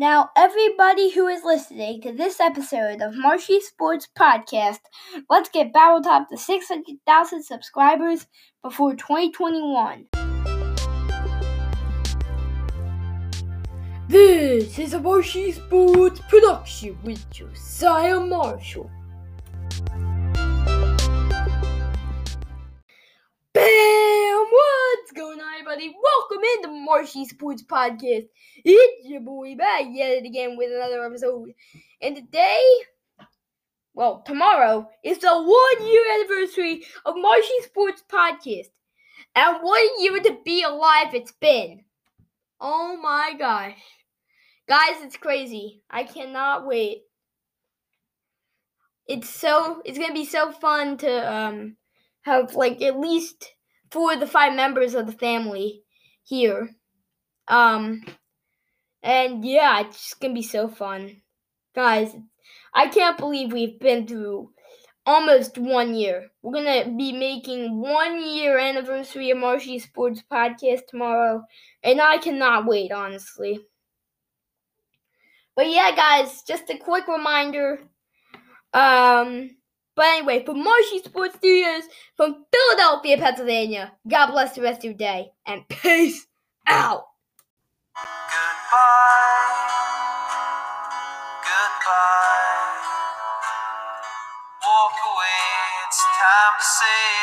Now, everybody who is listening to this episode of Marshy Sports Podcast, let's get Battle Top to 600,000 subscribers before 2021. This is a Marshy Sports production with Josiah Marshall. Everybody? Welcome the Marshy Sports Podcast. It's your boy back yet again with another episode. And today, well, tomorrow is the one year anniversary of Marshy Sports Podcast. And what a year to be alive it's been. Oh my gosh. Guys, it's crazy. I cannot wait. It's so it's gonna be so fun to um have like at least four of the five members of the family here. Um, and yeah, it's just gonna be so fun, guys. I can't believe we've been through almost one year. We're gonna be making one year anniversary of Marshy Sports Podcast tomorrow, and I cannot wait, honestly. But yeah, guys, just a quick reminder. Um, but anyway, from Marshy Sports Studios from Philadelphia, Pennsylvania, God bless the rest of your day and peace out. Goodbye. Goodbye. Walk away, it's time to say